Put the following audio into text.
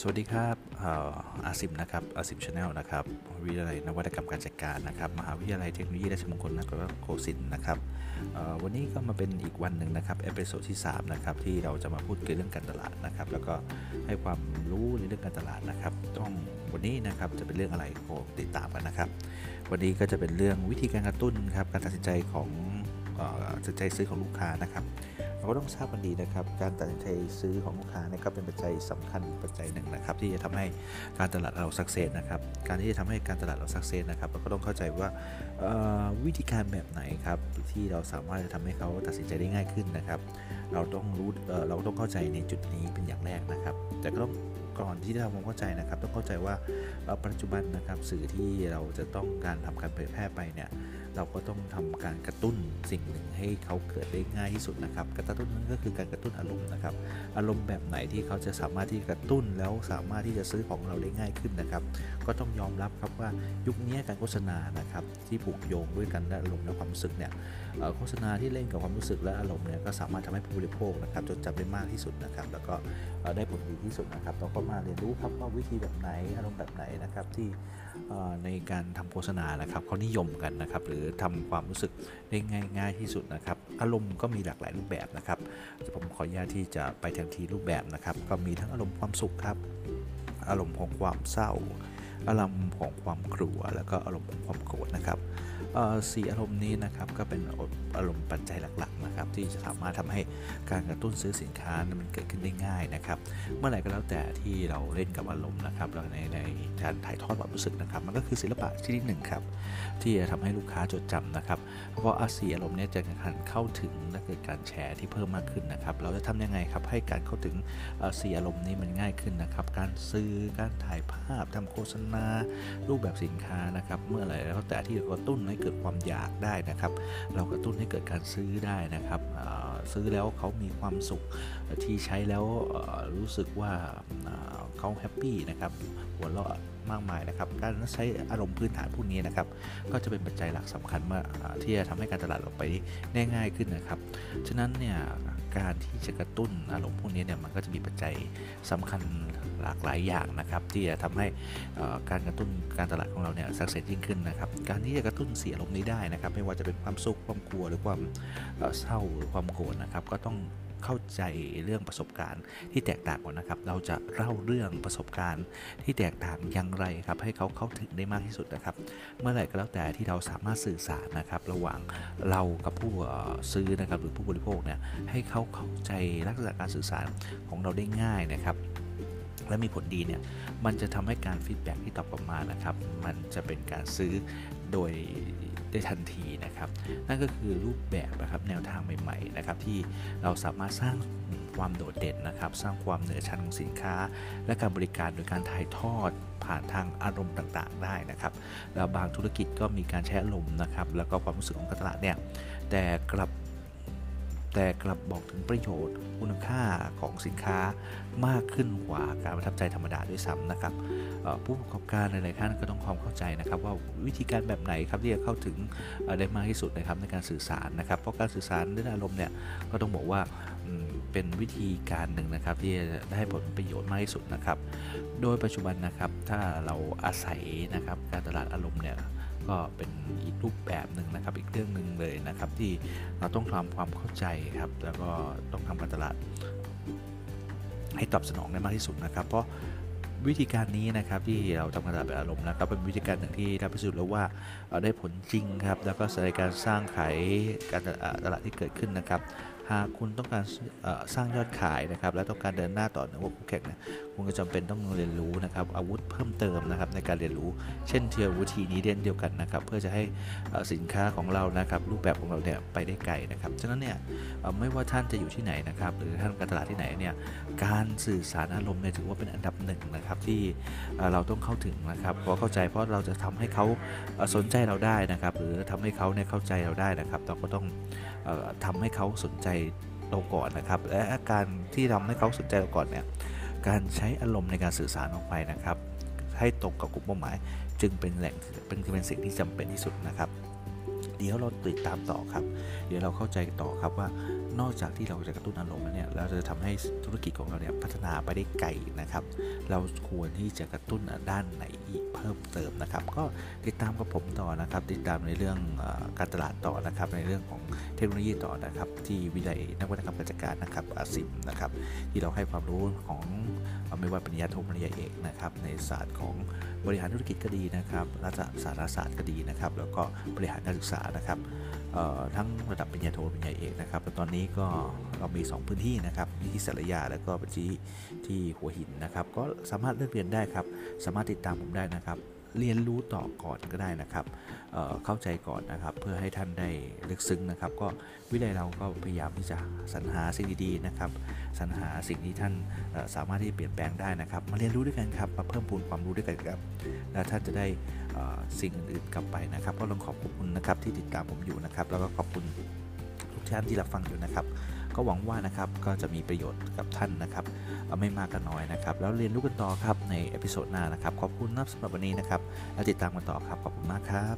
สวัสดีครับอาซิมนะครับอาซิม channel นะครับ วิทยาลัยนวัตกรรมการจัดการนะครับ มหาวิทยาลัยเทคโนโลยีราชมงคลนครโกสินทร์นะครับวันนี้ก็มาเป็นอีกวันหนึ่งนะครับ episode ที่3นะครับที่เราจะมาพูดเกี่ยวเรื่องการตลาดนะครับ แล้วก็ให้ความรู้ในเรื่องการตลาดนะครับ ต้องวันนี้นะครับจะเป็นเรื่องอะไรโปรดติดตามกันนะครับ วันนี้ก็จะเป็นเรื่องวิธีการกระตุ้นครับการตัดสินใจของตัดสินใจซื้อของลูกค้านะครับ เราก็ต้องทราบกันดีนะครับ การตัดสินใจซื้อของลูกค้านี่ก็เป็นปัจจัยสำคัญปัจจัยหนึ่งนะครับ ที่จะทำให้การตลาดเราสักเซสนะครับ การที่จะทำให้การตลาดเราสักเซสนะครับเราก็ต้องเข้าใจว่าวิธีการแบบไหนครับที่เราสามารถจะทำให้เขาตัดสินใจได้ง่ายขึ้นนะครับ เราต้องรู้เราต้องเข้าใจในจุดนี้เป็นอย่างแรกนะครับ แต่ก็ต้องก่อนที่จะทำความเข้าใจนะครับ ต้องเข้าใจว่าปัจจุบันนะครับสื่อที่เราจะต้องการทำการเผยแพร่ไปเนี่ย เราก็ต้องทำการกระตุ้นสิ่งหนึ่งให้เขาเกิดได้ง่ายที่สุดนะครับกระตุ้นนั้นก็คือการกระตุ้นอารมณ์นะครับ อารมณ์แบบไหนที่เขาจะสามารถที่กระตุ้นแล้วสามารถที่จะซื้อของเราได้ง่ายขึ้นนะครับ ก็ต้องยอมรับครับว่ายุคนี้การโฆษณานะครับที่ผูกโยงด้วยกันและอารมณ์และความรู้สึกเนี่ยโฆษณาที่เล่นกับความรู้สึกและอารมณ์เนี่ยก็สามารถทำให้ผู้บริโภคนะครับจดจำได้มากที่สุดนะครับ แล้วก็ได้ผลดีที่สุดนะครับเราก็มาเรียนรู้ครับว่าวิธีแบบไหนอารมณ์แบบไหนนะครับที่ ในการทำโฆษณานะครับเขานิยมกันนะครับ หรือทำความรู้สึกได้ง่ายง่ายที่สุดนะครับ อารมณ์ก็มีหลากหลายรูปแบบนะครับผมขออนุญาตที่จะไปแทนทีรูปแบบนะครับ ก็มีทั้งอารมณ์ความสุขครับ อารมณ์ของความเศร้า อารมณ์ของความกลัว แล้วก็อารมณ์ของความโกรธนะครับสี่อารมณ์นี้นะครับก็เป็นอารมณ์ปัจจัยหลักๆ นะครับที่จะสามารถทำให้การกระตุ้นซื้อสินค้ามันเกิดขึ้นได้ง่ายนะครับ เมื่อไหร่ก็แล้วแต่ที่เราเล่นกับอารมณ์นะครับแล้วในในการถ่ายทอดความรู้สึกนะครับ มันก็คือศิลปะชนิดหนึ่งครับที่จะทำให้ลูกค้าจดจำนะครับ เพราะอาสีอารมณ์นี้จะการเข้าถึงและเกิดการแชร์ที่เพิ่มมากขึ้นนะครับ เราจะทำยังไงครับให้การเข้าถึงสีอารมณ์นี้มันง่ายขึ้นนะครับ การซื้อการถ่ายภาพทำโฆษณา รูปแบบสินค้านะครับ เมื่อไหร่แล้วแต่ที่กระตุ้นให้เกิดความอยากได้นะครับ เรากระตุ้นให้เกิดการซื้อได้นะครับซื้อแล้วเขามีความสุขที่ใช้แล้วรู้สึกว่าเขาแฮปปี้นะครับหัวเราะ มากมายนะครับการใช้อารมณ์พื้นฐานพวกนี้นะครับ ก็จะเป็นปัจจัยหลักสำคัญมาที่จะทำให้การตลาดเราไปได้ง่ายขึ้นนะครับ ฉะนั้นเนี่ยการที่จะกระตุ้นอารมณ์พวกนี้เนี่ยมันก็จะมีปัจจัยสำคัญหลากหลายอย่างนะครับ ที่จะทำให้การกระตุ้นการตลาดของเราเนี่ยสักเซสยิ่งขึ้นนะครับ การที่จะกระตุ้นเสียอารมณ์นี้ได้นะครับ ไม่ว่าจะเป็นความสุขความกลัวหรือความเศร้าหรือความโกรธนะครับ ก็ต้องเข้าใจเรื่องประสบการณ์ที่แตกต่างกันนะครับ เราจะเล่าเรื่องประสบการณ์ที่แตกต่างอย่างไรครับให้เขาเข้าถึงได้มากที่สุดนะครับ เมื่อไหร่ก็แล้วแต่ที่เราสามารถสื่อสารนะครับระหว่างเรากับผู้ซื้อนะครับหรือผู้บริโภคเนี่ยให้เขาเข้าใจลักษณะการสื่อสารของเราได้ง่ายนะครับและมีผลดีเนี่ย มันจะทำให้การฟีดแบ็ที่ตอบกลับมานะครับ มันจะเป็นการซื้อโดยได้ทันทีนะครับ นั่นก็คือรูปแบบนะครับแนวทางใหม่ ๆ นะครับที่เราสามารถสร้าง ความโดดเด่นนะครับ สร้างความเหนือชั้นของสินค้า และการบริการโดยการถ่ายทอดผ่านทางอารมณ์ต่างๆ ได้นะครับ แล้วบางธุรกิจก็มีการใช้อารมณ์นะครับ แล้วก็ความรู้สึกของตลาดเนี่ย แต่กลับแต่กลับบอกถึงประโยชน์คุณค่าของสินค้ามากขึ้นกว่าการประทับใจธรรมดาด้วยซ้ำนะครับผู้ประกอบการหลายๆท่านก็ต้องความเข้าใจนะครับ ว่าวิธีการแบบไหนครับที่จะเข้าถึงได้มากที่สุดนะครับในการสื่อสารนะครับ เพราะการสื่อสารเรื่องอารมณ์เนี่ยก็ต้องบอกว่า เป็นวิธีการหนึ่งนะครับ ที่จะได้ผลประโยชน์มากที่สุดนะครับ โดยปัจจุบันนะครับถ้าเราอาศัยนะครับการตลาดอารมณ์เนี่ยก็เป็นอีกรูปแบบหนึ่งนะครับ อีกเรื่องหนึ่งเลยนะครับ ที่เราต้องทำความเข้าใจครับ แล้วก็ต้องทำการตลาด ให้ตอบสนองได้มากที่สุดนะครับ เพราะวิธีการนี้นะครับที่เราทำการตลาดแบบอารมณ์นะครับ เป็นวิธีการหนึ่งที่ทำพิสูจน์แล้วว่าได้ผลจริงครับ แล้วก็ในการสร้างขายการตลาดที่เกิดขึ้นนะครับ หากคุณต้องการสร้างยอดขายนะครับและต้องการเดินหน้าต่อในวงคู่แข่งนี่ยคุณก็จำเป็นต้องเรียนรู้นะครับอาวุธเพิ่มเติมนะครับในการเรียนรู้ เช่นเทียวุธีนี้เด่นเดียวกันนะครับเพื่อจะให้สินค้าของเรานะครับรูปแบบของเราเนี่ยไปได้ไกลนะครับฉะนั้นเนี่ยไม่ว่าท่านจะอยู่ที่ไหนนะครับหรือท่านการตลาดที่ไหนเนี่ยการสื่อสารอารมณ์เนี่ยถือว่าเป็นอันดับหนึ่งนะครับที่เราต้องเข้าถึงนะครับเพราะเข้าใจเพราะเราจะทำให้เขาสนใจเราได้นะครับหรือทำให้เขาเนี่ยเข้าใจเราได้นะครับ เราก็ต้องทำให้เขาสนใจเราก่อนนะครับ และการที่ทำให้เขาสนใจเราก่อนเนี่ยการใช้อารมณ์ในการสื่อสารออกไปนะครับ ให้ตรงกับกลุ่มเป้าหมาย จึงเป็นแหล่งเป็นเป็นสิ่งที่จำเป็นที่สุดนะครับ เดี๋ยวเราติดตามต่อครับ เดี๋ยวเราเข้าใจต่อครับว่า นอกจากที่เราจะกระตุ้นอารมณ์แล้วเนี่ยเราจะทำให้ธุรกิจของเราเนี่ยพัฒนาไปได้ไกลนะครับ เราควรที่จะกระตุ้นด้านไหนอีกเพิ่มเติมนะครับ ก็ติดตามกับผมต่อนะครับ ติดตามในเรื่องอการตลาดต่อนะครับ ในเรื่องของเทคโนโลยีต่อนะครับ ที่วิทยาลัยนวัตกรรมการจัดการนะครับอาซิมนะครับ ที่เราให้ความรู้ของไม่ว่าปริญญาโทปริญญาเอกนะครับ ในศาสตร์ของบริหารธุรกิจก็ดีนะครับรัฐศาสตร์ศาสตร์ก็ดีนะครับ แล้วก็บริหารการศึกษานะครับทั้งระดับปริญญาโทปริญญาเอกนะครับตอนนี้ก็เรามี 2 พื้นที่นะครับที่สารยาแล้วก็ป็นที่ที่หัวหินนะครับ ก็สามารถเลือกเรียนได้ครับ สามารถติดตามผมได้นะครับ เรียนรู้ต่อก่อนก็ได้นะครับเเข้าใจก่อนนะครับ เพื่อให้ท่านได้ลึกซึ้งนะครับ ก็วิทยาลัยเราก็พยายามที่จะสรรหาสิ่งดีๆนะครับสรรหาสิ่งที่ท่านสามารถที่จะเปลี่ยนแปลงได้นะครับ มาเรียนรู้ด้วยกันครับมาเพิ่มพูนความรู้ด้วยกันครับ และท่านจะได้เอ่อสิ่งอื่นๆกลับไปนะครับ ก็ต้องขอบคุณนะครับที่ติดตามผมอยู่นะครับ แล้วก็ขอบคุณ ท่านที่รับฟังอยู่นะครับ ก็หวังว่านะครับก็จะมีประโยชน์กับท่านนะครับไม่มากก็น้อยนะครับ แล้วเรียนรู้กันต่อครับใน episode หน้านะครับ ขอบคุณนะสำหรับวันนี้นะครับ แล้วติดตามกันต่อครับ ขอบคุณมากครับ